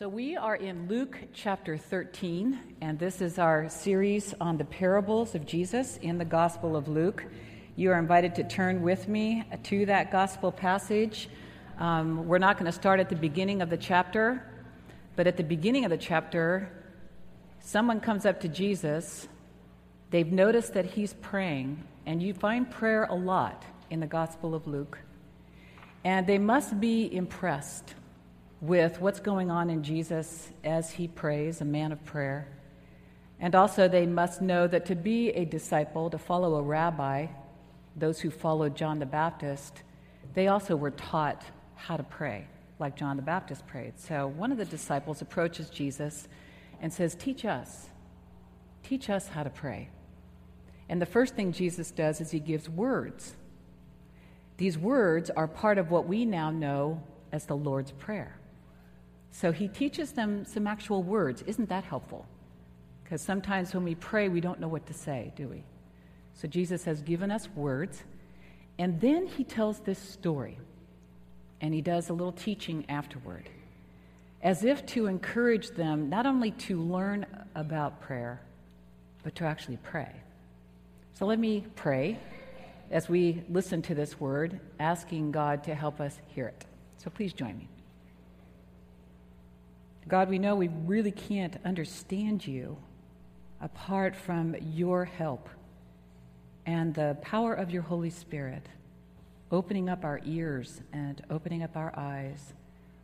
So, we are in Luke chapter 13, and this is our series on the parables of Jesus in the Gospel of Luke. You are invited to turn with me to that Gospel passage. Um, we're not going to start at the beginning of the chapter, but at the beginning of the chapter, someone comes up to Jesus. They've noticed that he's praying, and you find prayer a lot in the Gospel of Luke. And they must be impressed with what's going on in Jesus as he prays, a man of prayer. And also, they must know that to be a disciple, to follow a rabbi, those who followed John the Baptist, they also were taught how to pray, like John the Baptist prayed. So, one of the disciples approaches Jesus and says, Teach us. Teach us how to pray. And the first thing Jesus does is he gives words. These words are part of what we now know as the Lord's Prayer. So he teaches them some actual words. Isn't that helpful? Because sometimes when we pray, we don't know what to say, do we? So Jesus has given us words, and then he tells this story, and he does a little teaching afterward, as if to encourage them not only to learn about prayer, but to actually pray. So let me pray as we listen to this word, asking God to help us hear it. So please join me. God, we know we really can't understand you apart from your help and the power of your Holy Spirit, opening up our ears and opening up our eyes,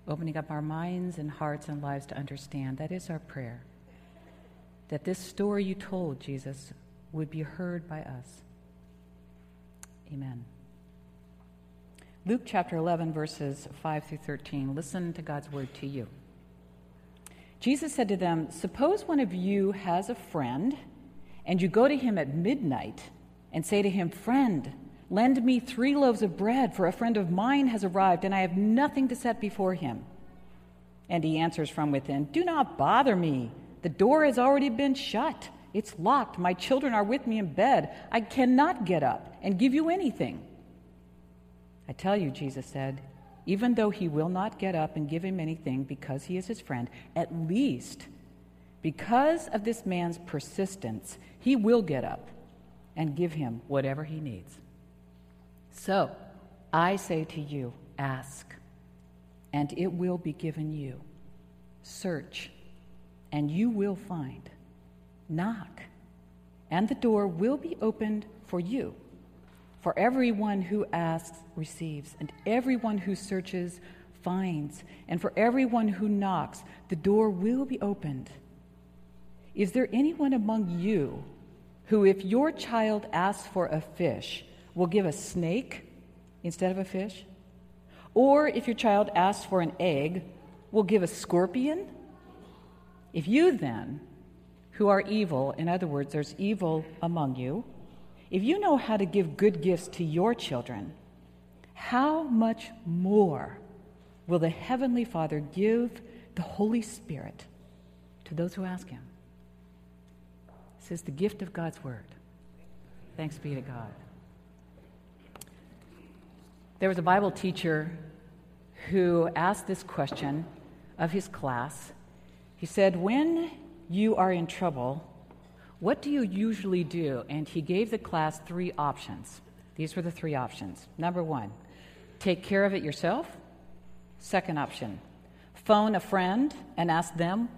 opening up our minds and hearts and lives to understand. That is our prayer. That this story you told, Jesus, would be heard by us. Amen. Luke chapter 11, verses 5 through 13. Listen to God's word to you. Jesus said to them, Suppose one of you has a friend, and you go to him at midnight and say to him, Friend, lend me three loaves of bread, for a friend of mine has arrived, and I have nothing to set before him. And he answers from within, Do not bother me. The door has already been shut. It's locked. My children are with me in bed. I cannot get up and give you anything. I tell you, Jesus said, even though he will not get up and give him anything because he is his friend, at least because of this man's persistence, he will get up and give him whatever he needs. So I say to you, ask, and it will be given you. Search, and you will find. Knock, and the door will be opened for you. For everyone who asks receives, and everyone who searches finds, and for everyone who knocks, the door will be opened. Is there anyone among you who, if your child asks for a fish, will give a snake instead of a fish? Or if your child asks for an egg, will give a scorpion? If you then, who are evil, in other words, there's evil among you, if you know how to give good gifts to your children, how much more will the Heavenly Father give the Holy Spirit to those who ask Him? This is the gift of God's Word. Thanks be to God. There was a Bible teacher who asked this question of his class. He said, When you are in trouble, what do you usually do? And he gave the class three options. These were the three options. Number one, take care of it yourself. Second option, phone a friend and ask them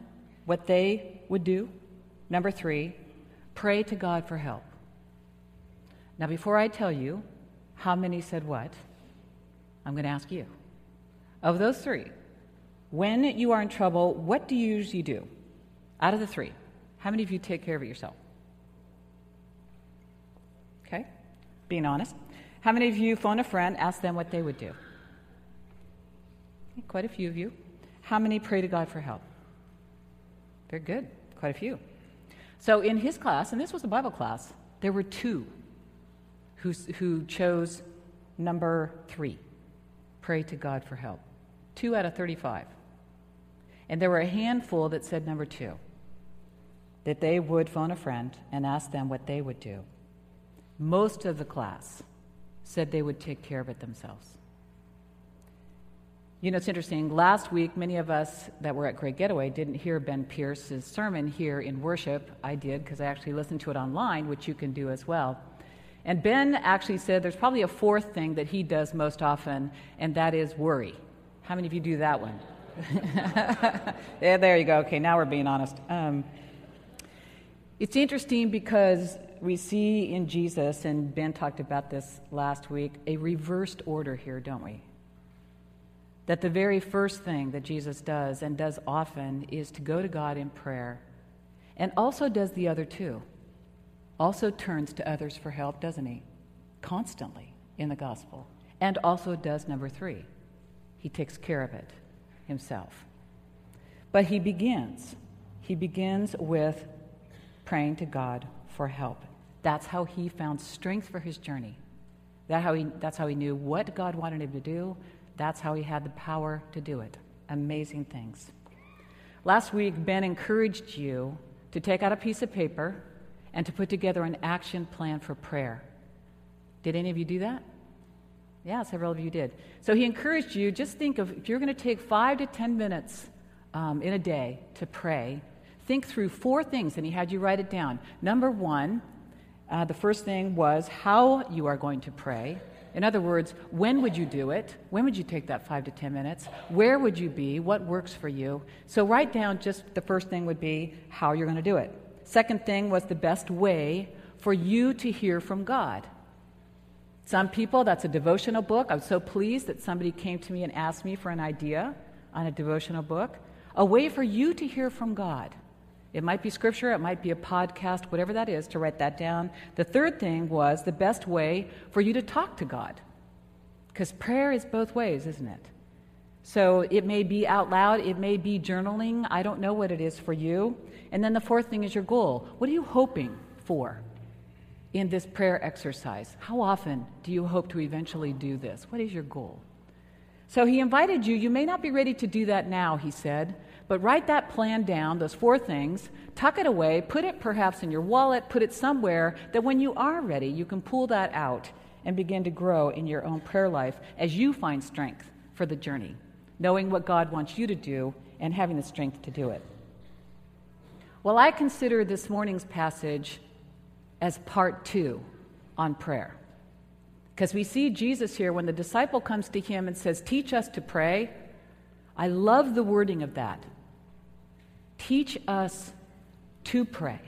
what they would do. Number three, pray to God for help. Now, before I tell you how many said what, I'm going to ask you. Of those three, when you are in trouble, what do you usually do? Out of the three, how many of you take care of it yourself? Okay, being honest. How many of you phone a friend, ask them what they would do? Quite a few of you. How many pray to God for help? Very good, quite a few. So in his class, and this was a Bible class, there were two who, who chose number three pray to God for help. Two out of 35. And there were a handful that said number two that they would phone a friend and ask them what they would do. Most of the class said they would take care of it themselves. You know, it's interesting. Last week, many of us that were at Great Getaway didn't hear Ben Pierce's sermon here in worship. I did because I actually listened to it online, which you can do as well. And Ben actually said there's probably a fourth thing that he does most often, and that is worry. How many of you do that one? yeah, there you go. Okay, now we're being honest. Um, it's interesting because we see in Jesus, and Ben talked about this last week, a reversed order here, don't we? That the very first thing that Jesus does, and does often, is to go to God in prayer, and also does the other two. Also turns to others for help, doesn't he? Constantly in the gospel. And also does number three. He takes care of it himself. But he begins. He begins with praying to God for help. That's how he found strength for his journey. That how he, that's how he knew what God wanted him to do. That's how he had the power to do it. Amazing things. Last week, Ben encouraged you to take out a piece of paper and to put together an action plan for prayer. Did any of you do that? Yeah, several of you did. So he encouraged you just think of if you're going to take five to ten minutes um, in a day to pray, think through four things, and he had you write it down. Number one, uh, the first thing was how you are going to pray. In other words, when would you do it? When would you take that five to ten minutes? Where would you be? What works for you? So write down just the first thing would be how you're going to do it. Second thing was the best way for you to hear from God. Some people, that's a devotional book. I was so pleased that somebody came to me and asked me for an idea on a devotional book. A way for you to hear from God. It might be scripture, it might be a podcast, whatever that is, to write that down. The third thing was the best way for you to talk to God. Because prayer is both ways, isn't it? So it may be out loud, it may be journaling. I don't know what it is for you. And then the fourth thing is your goal. What are you hoping for in this prayer exercise? How often do you hope to eventually do this? What is your goal? So he invited you. You may not be ready to do that now, he said, but write that plan down, those four things, tuck it away, put it perhaps in your wallet, put it somewhere that when you are ready, you can pull that out and begin to grow in your own prayer life as you find strength for the journey, knowing what God wants you to do and having the strength to do it. Well, I consider this morning's passage as part two on prayer. Because we see Jesus here when the disciple comes to him and says, Teach us to pray. I love the wording of that. Teach us to pray,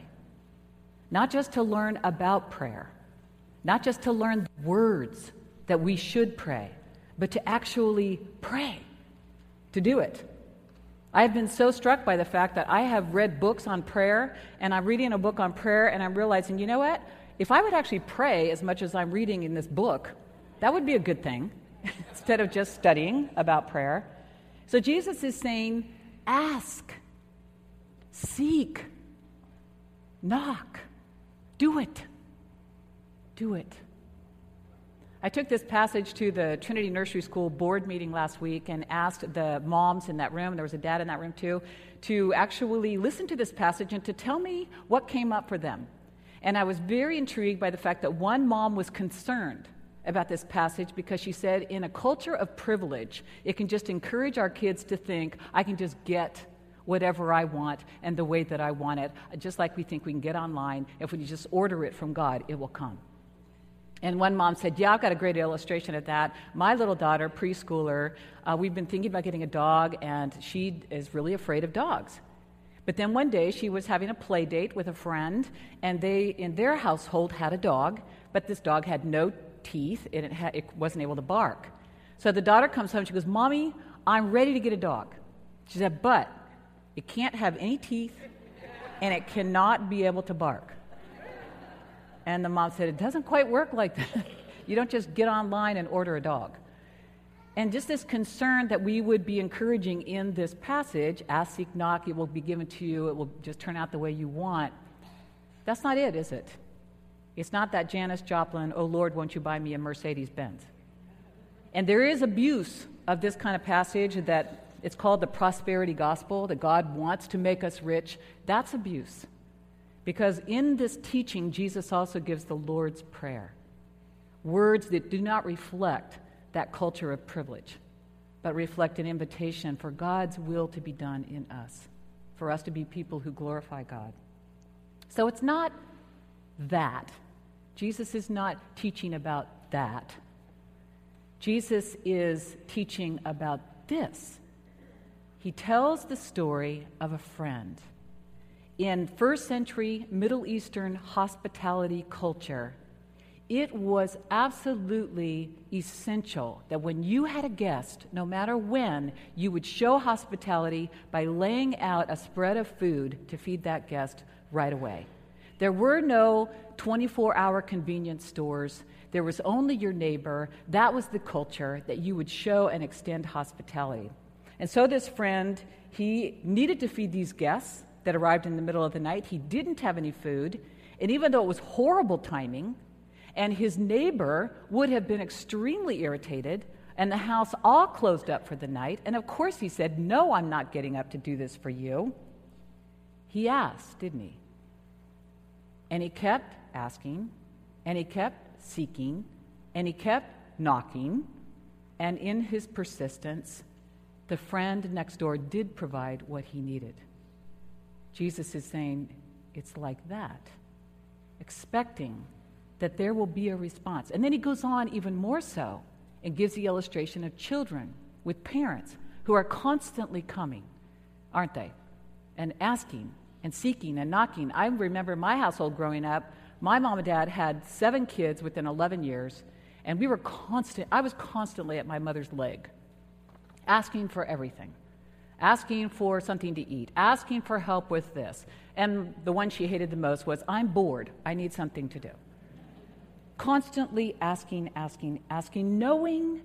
not just to learn about prayer, not just to learn words that we should pray, but to actually pray, to do it. I have been so struck by the fact that I have read books on prayer, and I'm reading a book on prayer, and I'm realizing, you know what? If I would actually pray as much as I'm reading in this book, that would be a good thing instead of just studying about prayer. So Jesus is saying, ask. Seek. Knock. Do it. Do it. I took this passage to the Trinity Nursery School board meeting last week and asked the moms in that room, there was a dad in that room too, to actually listen to this passage and to tell me what came up for them. And I was very intrigued by the fact that one mom was concerned about this passage because she said, in a culture of privilege, it can just encourage our kids to think, I can just get whatever I want and the way that I want it. Just like we think we can get online, if we just order it from God, it will come. And one mom said, Yeah, I've got a great illustration of that. My little daughter, preschooler, uh, we've been thinking about getting a dog, and she is really afraid of dogs. But then one day she was having a play date with a friend, and they, in their household, had a dog, but this dog had no teeth and it, had, it wasn't able to bark. So the daughter comes home, she goes, Mommy, I'm ready to get a dog. She said, But it can't have any teeth and it cannot be able to bark. And the mom said, It doesn't quite work like that. you don't just get online and order a dog. And just this concern that we would be encouraging in this passage ask, seek, knock, it will be given to you, it will just turn out the way you want. That's not it, is it? It's not that Janis Joplin, oh Lord, won't you buy me a Mercedes Benz? And there is abuse of this kind of passage that it's called the prosperity gospel, that God wants to make us rich. That's abuse. Because in this teaching, Jesus also gives the Lord's Prayer words that do not reflect that culture of privilege. but reflect an invitation for God's will to be done in us, for us to be people who glorify God. So it's not that. Jesus is not teaching about that. Jesus is teaching about this. He tells the story of a friend. In first century Middle Eastern hospitality culture, it was absolutely essential that when you had a guest, no matter when, you would show hospitality by laying out a spread of food to feed that guest right away. There were no 24 hour convenience stores. There was only your neighbor. That was the culture that you would show and extend hospitality. And so, this friend, he needed to feed these guests that arrived in the middle of the night. He didn't have any food. And even though it was horrible timing, and his neighbor would have been extremely irritated, and the house all closed up for the night. And of course, he said, No, I'm not getting up to do this for you. He asked, didn't he? And he kept asking, and he kept seeking, and he kept knocking. And in his persistence, the friend next door did provide what he needed. Jesus is saying, It's like that, expecting that there will be a response. And then he goes on even more so and gives the illustration of children with parents who are constantly coming, aren't they? And asking and seeking and knocking. I remember my household growing up, my mom and dad had seven kids within 11 years, and we were constant, I was constantly at my mother's leg, asking for everything. Asking for something to eat, asking for help with this. And the one she hated the most was, I'm bored, I need something to do constantly asking, asking, asking, knowing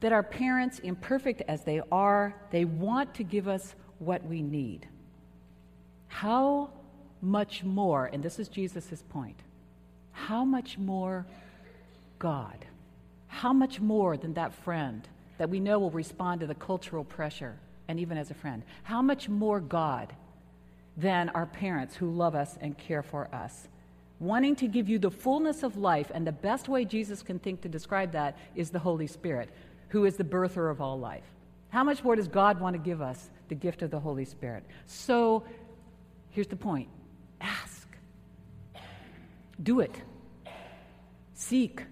that our parents, imperfect as they are, they want to give us what we need. How much more, and this is Jesus' point, how much more God? How much more than that friend that we know will respond to the cultural pressure and even as a friend? How much more God than our parents who love us and care for us? wanting to give you the fullness of life. And the best way Jesus can think to describe that is the Holy Spirit, who is the birther of all life. How much more does God want to give us the gift of the Holy Spirit? So here's the point ask, do it, seek,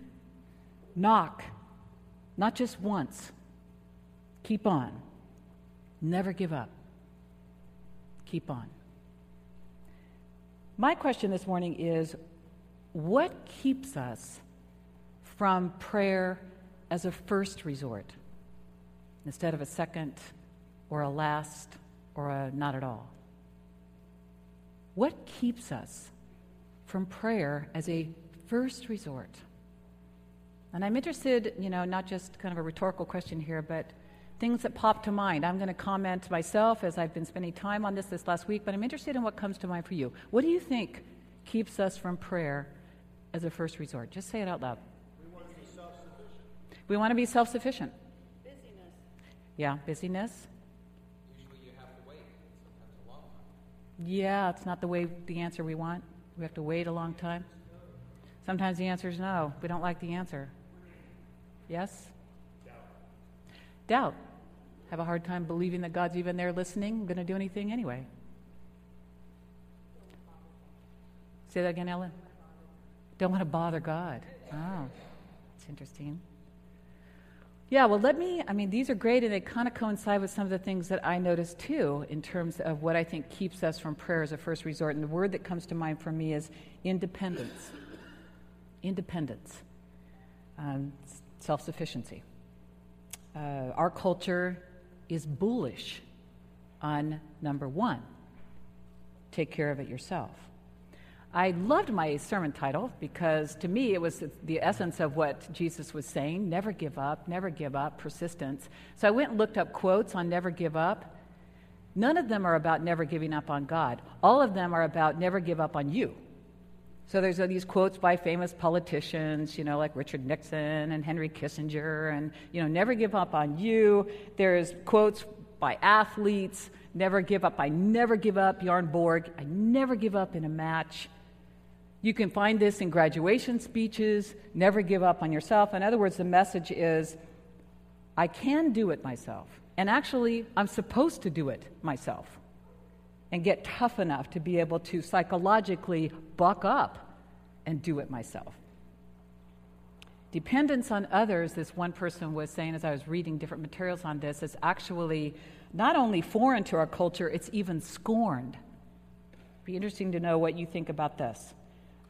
knock, not just once. Keep on. Never give up. Keep on. My question this morning is what keeps us from prayer as a first resort instead of a second or a last or a not at all? What keeps us from prayer as a first resort? And I'm interested, you know, not just kind of a rhetorical question here, but things that pop to mind. I'm going to comment myself as I've been spending time on this this last week, but I'm interested in what comes to mind for you. What do you think keeps us from prayer as a first resort? Just say it out loud. We want to be self sufficient. We want to be self sufficient. Busyness. Yeah, busyness. Usually you have to wait, sometimes a long time. Yeah, it's not the way the answer we want. We have to wait a long time. Sometimes the answer is no. We don't like the answer. Yes? Doubt. Doubt have a hard time believing that God's even there listening, going to do anything anyway. Say that again, Ellen. Don't want to bother God. Oh, it's interesting. Yeah, well, let me. I mean, these are great, and they kind of coincide with some of the things that I noticed too, in terms of what I think keeps us from prayer as a first resort. And the word that comes to mind for me is independence. Independence, um, self sufficiency. Uh, our culture is bullish on number one take care of it yourself. I loved my sermon title because to me it was the essence of what Jesus was saying never give up, never give up, persistence. So I went and looked up quotes on never give up. None of them are about never giving up on God, all of them are about never give up on you. So there's these quotes by famous politicians, you know, like Richard Nixon and Henry Kissinger, and, you know, never give up on you. There's quotes by athletes, never give up. I never give up, Bjorn Borg. I never give up in a match. You can find this in graduation speeches, never give up on yourself. In other words, the message is, I can do it myself. And actually, I'm supposed to do it myself and get tough enough to be able to psychologically buck up and do it myself. Dependence on others, this one person was saying as I was reading different materials on this, is actually not only foreign to our culture, it's even scorned. Be interesting to know what you think about this.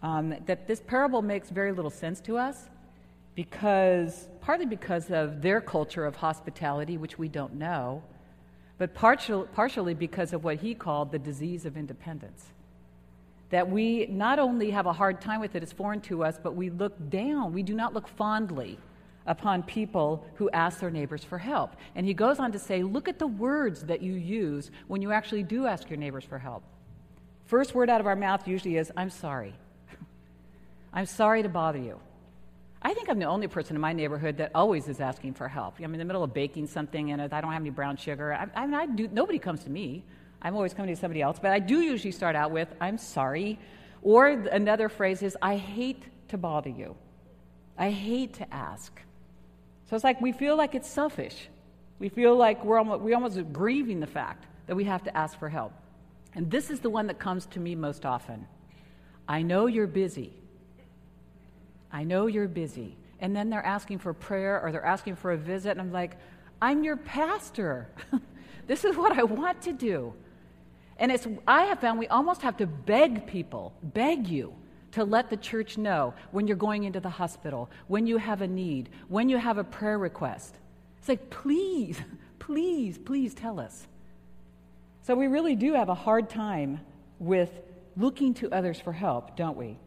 Um, that this parable makes very little sense to us because, partly because of their culture of hospitality, which we don't know, but partial, partially because of what he called the disease of independence that we not only have a hard time with it, it's foreign to us, but we look down. We do not look fondly upon people who ask their neighbors for help. And he goes on to say, look at the words that you use when you actually do ask your neighbors for help. First word out of our mouth usually is, I'm sorry. I'm sorry to bother you. I think I'm the only person in my neighborhood that always is asking for help. I'm in the middle of baking something and I don't have any brown sugar. I, I mean, I do, nobody comes to me. I'm always coming to somebody else, but I do usually start out with, I'm sorry. Or another phrase is, I hate to bother you. I hate to ask. So it's like we feel like it's selfish. We feel like we're almost, we're almost grieving the fact that we have to ask for help. And this is the one that comes to me most often. I know you're busy. I know you're busy. And then they're asking for prayer or they're asking for a visit, and I'm like, I'm your pastor. this is what I want to do. And it's, I have found we almost have to beg people, beg you to let the church know when you're going into the hospital, when you have a need, when you have a prayer request. It's like, please, please, please tell us. So we really do have a hard time with looking to others for help, don't we?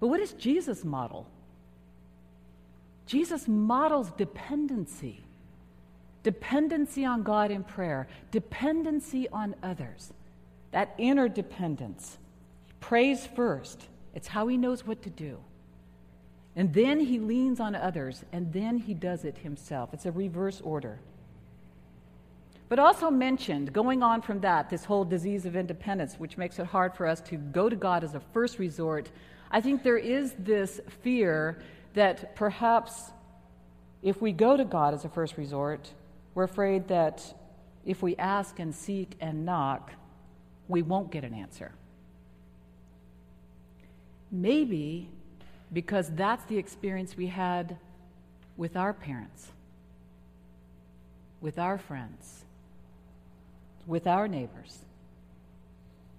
But what does Jesus model? Jesus models dependency dependency on God in prayer, dependency on others that interdependence. He prays first, it's how he knows what to do. And then he leans on others, and then he does it himself. It's a reverse order. But also mentioned, going on from that, this whole disease of independence, which makes it hard for us to go to God as a first resort. I think there is this fear that perhaps if we go to God as a first resort, we're afraid that if we ask and seek and knock, we won't get an answer. Maybe because that's the experience we had with our parents, with our friends, with our neighbors.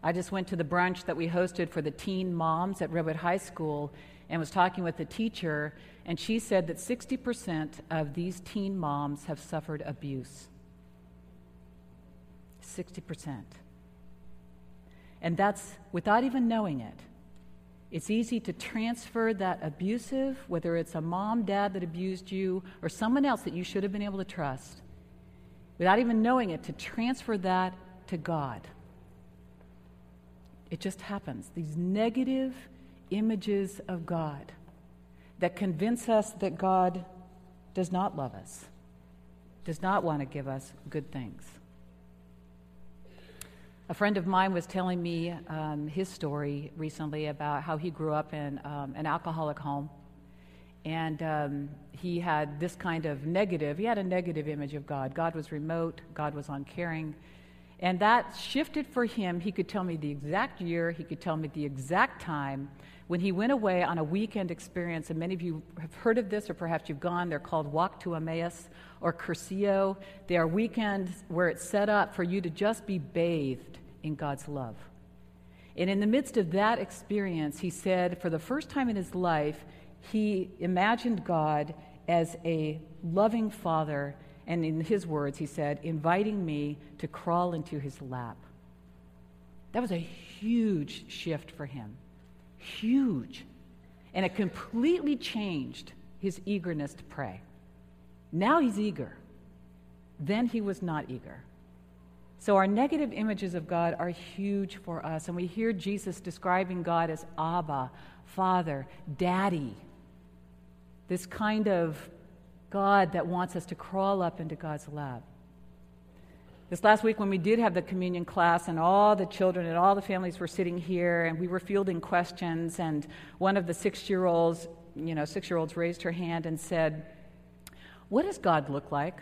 I just went to the brunch that we hosted for the teen moms at Redwood High School and was talking with the teacher, and she said that 60% of these teen moms have suffered abuse. 60%. And that's without even knowing it. It's easy to transfer that abusive, whether it's a mom, dad that abused you, or someone else that you should have been able to trust, without even knowing it, to transfer that to God. It just happens. These negative images of God that convince us that God does not love us, does not want to give us good things. A friend of mine was telling me um, his story recently about how he grew up in um, an alcoholic home. And um, he had this kind of negative, he had a negative image of God. God was remote, God was uncaring. And that shifted for him. He could tell me the exact year, he could tell me the exact time when he went away on a weekend experience. And many of you have heard of this, or perhaps you've gone. They're called Walk to Emmaus or Cursillo. They are weekends where it's set up for you to just be bathed in God's love. And in the midst of that experience, he said, for the first time in his life, he imagined God as a loving father, and in his words, he said, inviting me to crawl into his lap. That was a huge shift for him. Huge. And it completely changed his eagerness to pray. Now he's eager. Then he was not eager. So, our negative images of God are huge for us. And we hear Jesus describing God as Abba, Father, Daddy. This kind of God that wants us to crawl up into God's lap. This last week, when we did have the communion class, and all the children and all the families were sitting here, and we were fielding questions, and one of the six year olds, you know, six year olds raised her hand and said, What does God look like?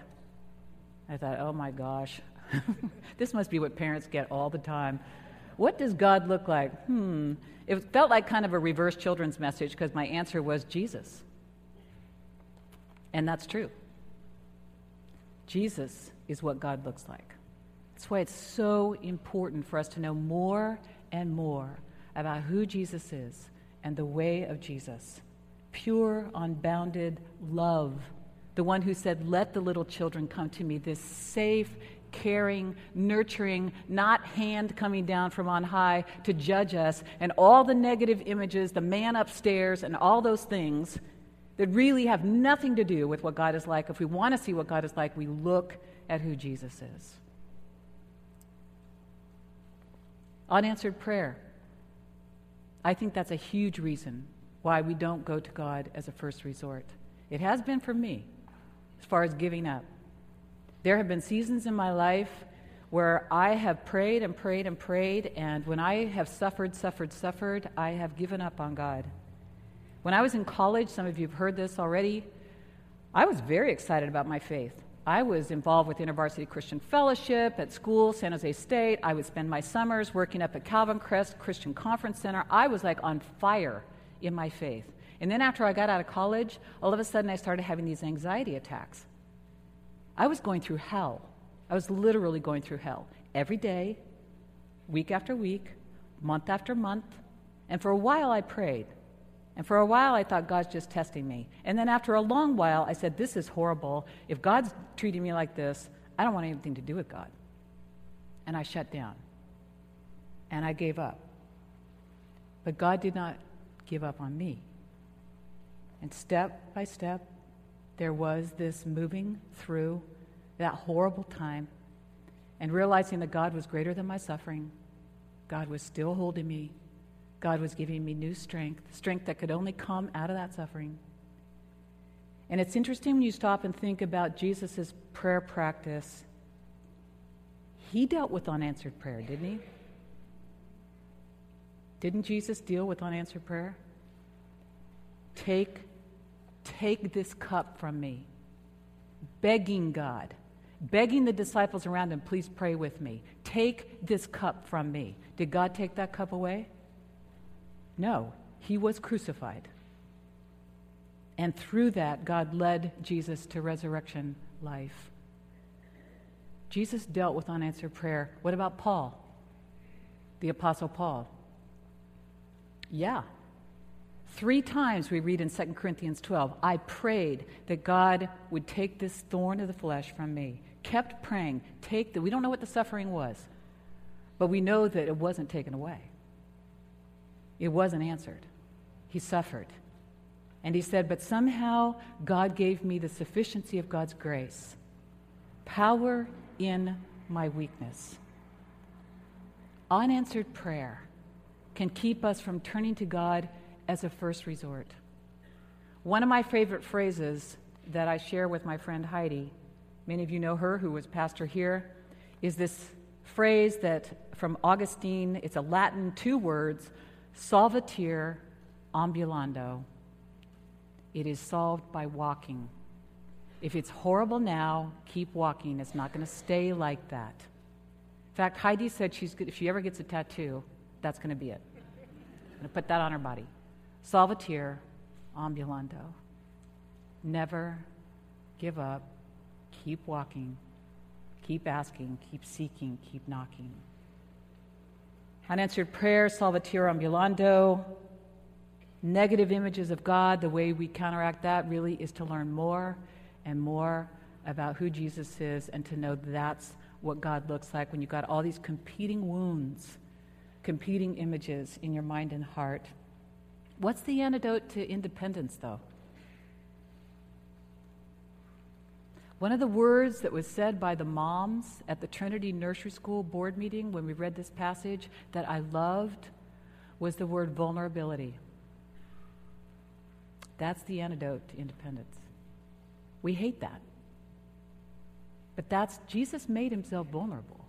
I thought, oh my gosh, this must be what parents get all the time. What does God look like? Hmm. It felt like kind of a reverse children's message because my answer was Jesus. And that's true. Jesus is what God looks like. That's why it's so important for us to know more and more about who Jesus is and the way of Jesus. Pure, unbounded love. The one who said, Let the little children come to me, this safe, caring, nurturing, not hand coming down from on high to judge us, and all the negative images, the man upstairs, and all those things that really have nothing to do with what God is like. If we want to see what God is like, we look at who Jesus is. Unanswered prayer. I think that's a huge reason why we don't go to God as a first resort. It has been for me as far as giving up. There have been seasons in my life where I have prayed and prayed and prayed, and when I have suffered, suffered, suffered, I have given up on God. When I was in college, some of you have heard this already, I was very excited about my faith. I was involved with InterVarsity Christian Fellowship at school, San Jose State. I would spend my summers working up at Calvin Crest Christian Conference Center. I was like on fire in my faith. And then after I got out of college, all of a sudden I started having these anxiety attacks. I was going through hell. I was literally going through hell every day, week after week, month after month. And for a while I prayed. And for a while I thought God's just testing me. And then after a long while I said, This is horrible. If God's treating me like this, I don't want anything to do with God. And I shut down. And I gave up. But God did not give up on me. And step by step, there was this moving through that horrible time and realizing that God was greater than my suffering. God was still holding me. God was giving me new strength, strength that could only come out of that suffering. And it's interesting when you stop and think about Jesus' prayer practice. He dealt with unanswered prayer, didn't he? Didn't Jesus deal with unanswered prayer? Take Take this cup from me. Begging God, begging the disciples around him, please pray with me. Take this cup from me. Did God take that cup away? No, he was crucified. And through that, God led Jesus to resurrection life. Jesus dealt with unanswered prayer. What about Paul, the Apostle Paul? Yeah, Three times we read in 2 Corinthians 12, I prayed that God would take this thorn of the flesh from me. Kept praying, take the, we don't know what the suffering was, but we know that it wasn't taken away. It wasn't answered. He suffered. And he said, But somehow God gave me the sufficiency of God's grace, power in my weakness. Unanswered prayer can keep us from turning to God as a first resort. One of my favorite phrases that I share with my friend Heidi, many of you know her who was pastor here, is this phrase that from Augustine, it's a Latin two words, solvitur ambulando. It is solved by walking. If it's horrible now, keep walking. It's not going to stay like that. In fact, Heidi said she's if she ever gets a tattoo, that's going to be it. I'm going to put that on her body. Solvitur ambulando. Never give up. Keep walking. Keep asking. Keep seeking. Keep knocking. Unanswered prayer, solvitur ambulando. Negative images of God, the way we counteract that really is to learn more and more about who Jesus is and to know that's what God looks like when you've got all these competing wounds, competing images in your mind and heart. What's the antidote to independence, though? One of the words that was said by the moms at the Trinity Nursery School board meeting when we read this passage that I loved was the word vulnerability. That's the antidote to independence. We hate that. But that's Jesus made himself vulnerable.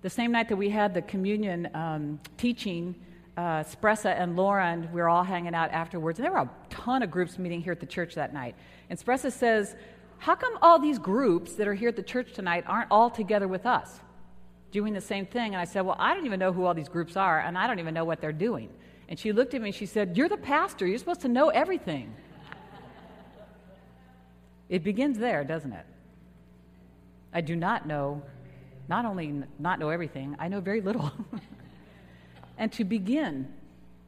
The same night that we had the communion um, teaching, uh, Spressa and Lauren, we were all hanging out afterwards, and there were a ton of groups meeting here at the church that night. And Spressa says, How come all these groups that are here at the church tonight aren't all together with us doing the same thing? And I said, Well, I don't even know who all these groups are, and I don't even know what they're doing. And she looked at me and she said, You're the pastor. You're supposed to know everything. it begins there, doesn't it? I do not know, not only not know everything, I know very little. and to begin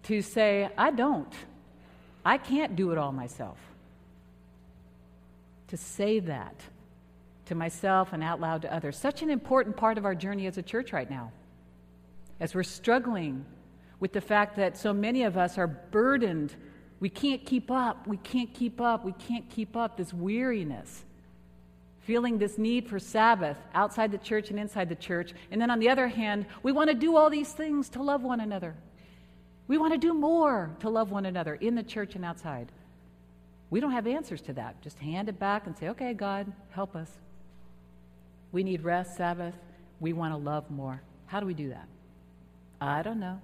to say, I don't. I can't do it all myself. To say that to myself and out loud to others. Such an important part of our journey as a church right now. As we're struggling with the fact that so many of us are burdened. We can't keep up. We can't keep up. We can't keep up. This weariness. Feeling this need for Sabbath outside the church and inside the church. And then on the other hand, we want to do all these things to love one another. We want to do more to love one another in the church and outside. We don't have answers to that. Just hand it back and say, okay, God, help us. We need rest, Sabbath. We want to love more. How do we do that? I don't know.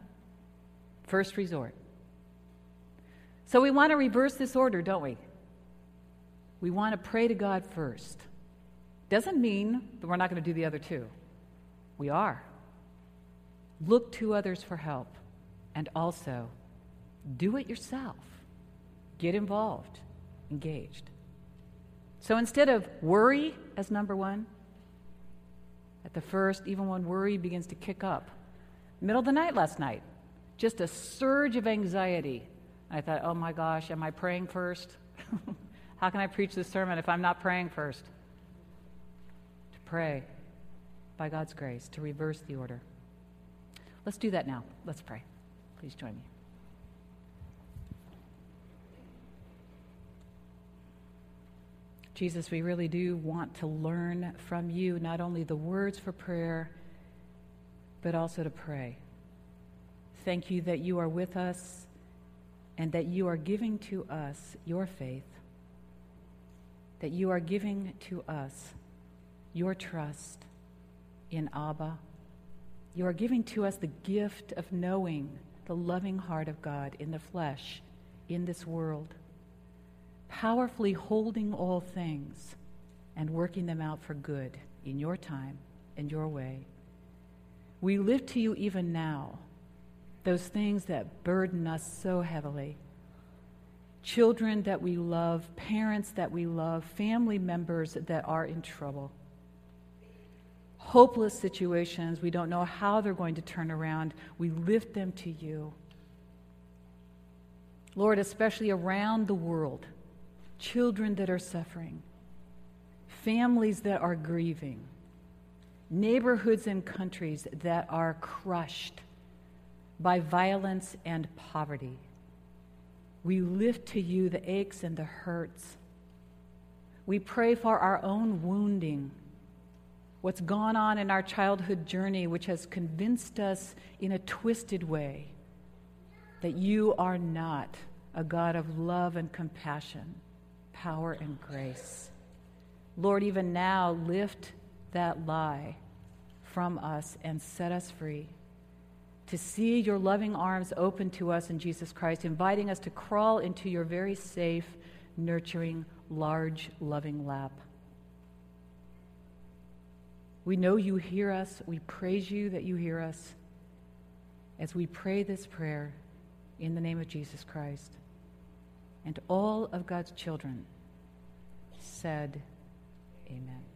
First resort. So we want to reverse this order, don't we? We want to pray to God first. Doesn't mean that we're not going to do the other two. We are. Look to others for help and also do it yourself. Get involved, engaged. So instead of worry as number one, at the first, even when worry begins to kick up, middle of the night last night, just a surge of anxiety. I thought, oh my gosh, am I praying first? How can I preach this sermon if I'm not praying first? To pray by God's grace to reverse the order. Let's do that now. Let's pray. Please join me. Jesus, we really do want to learn from you not only the words for prayer, but also to pray. Thank you that you are with us and that you are giving to us your faith, that you are giving to us your trust in Abba. You are giving to us the gift of knowing the loving heart of God in the flesh, in this world, powerfully holding all things and working them out for good in your time and your way. We lift to you even now those things that burden us so heavily. Children that we love, parents that we love, family members that are in trouble. Hopeless situations, we don't know how they're going to turn around. We lift them to you. Lord, especially around the world, children that are suffering, families that are grieving, neighborhoods and countries that are crushed by violence and poverty. We lift to you the aches and the hurts. We pray for our own wounding, what's gone on in our childhood journey, which has convinced us in a twisted way that you are not a God of love and compassion, power and grace. Lord, even now, lift that lie from us and set us free to see your loving arms open to us in Jesus Christ, inviting us to crawl into your very safe, nurturing, large, loving lap. We know you hear us. We praise you that you hear us as we pray this prayer in the name of Jesus Christ. And all of God's children said, Amen.